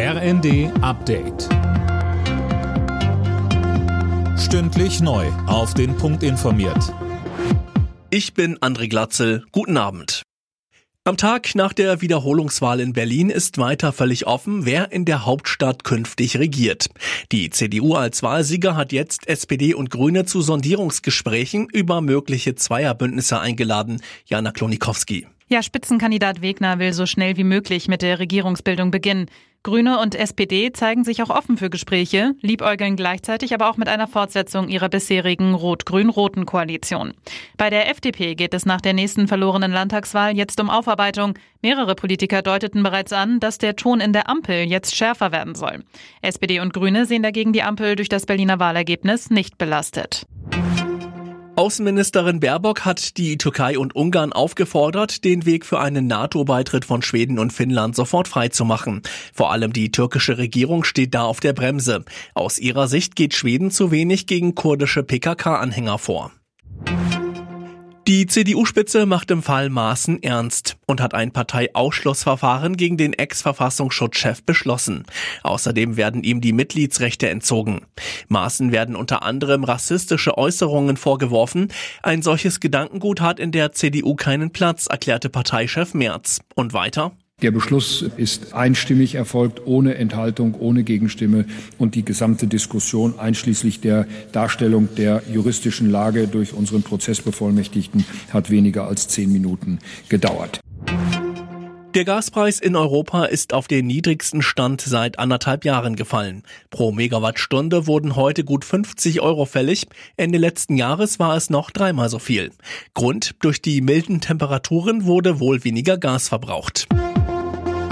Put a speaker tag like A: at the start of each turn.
A: RND Update. Stündlich neu. Auf den Punkt informiert.
B: Ich bin André Glatzel. Guten Abend. Am Tag nach der Wiederholungswahl in Berlin ist weiter völlig offen, wer in der Hauptstadt künftig regiert. Die CDU als Wahlsieger hat jetzt SPD und Grüne zu Sondierungsgesprächen über mögliche Zweierbündnisse eingeladen. Jana Klonikowski.
C: Ja, Spitzenkandidat Wegner will so schnell wie möglich mit der Regierungsbildung beginnen. Grüne und SPD zeigen sich auch offen für Gespräche, liebäugeln gleichzeitig aber auch mit einer Fortsetzung ihrer bisherigen rot-grün-roten Koalition. Bei der FDP geht es nach der nächsten verlorenen Landtagswahl jetzt um Aufarbeitung. Mehrere Politiker deuteten bereits an, dass der Ton in der Ampel jetzt schärfer werden soll. SPD und Grüne sehen dagegen die Ampel durch das Berliner Wahlergebnis nicht belastet.
B: Außenministerin Baerbock hat die Türkei und Ungarn aufgefordert, den Weg für einen NATO-Beitritt von Schweden und Finnland sofort freizumachen. Vor allem die türkische Regierung steht da auf der Bremse. Aus ihrer Sicht geht Schweden zu wenig gegen kurdische PKK-Anhänger vor. Die CDU-Spitze macht im Fall Maaßen ernst und hat ein Parteiausschlussverfahren gegen den Ex-Verfassungsschutzchef beschlossen. Außerdem werden ihm die Mitgliedsrechte entzogen. Maaßen werden unter anderem rassistische Äußerungen vorgeworfen. Ein solches Gedankengut hat in der CDU keinen Platz, erklärte Parteichef Merz. Und weiter?
D: Der Beschluss ist einstimmig erfolgt, ohne Enthaltung, ohne Gegenstimme und die gesamte Diskussion einschließlich der Darstellung der juristischen Lage durch unseren Prozessbevollmächtigten hat weniger als zehn Minuten gedauert.
B: Der Gaspreis in Europa ist auf den niedrigsten Stand seit anderthalb Jahren gefallen. Pro Megawattstunde wurden heute gut 50 Euro fällig. Ende letzten Jahres war es noch dreimal so viel. Grund, durch die milden Temperaturen wurde wohl weniger Gas verbraucht.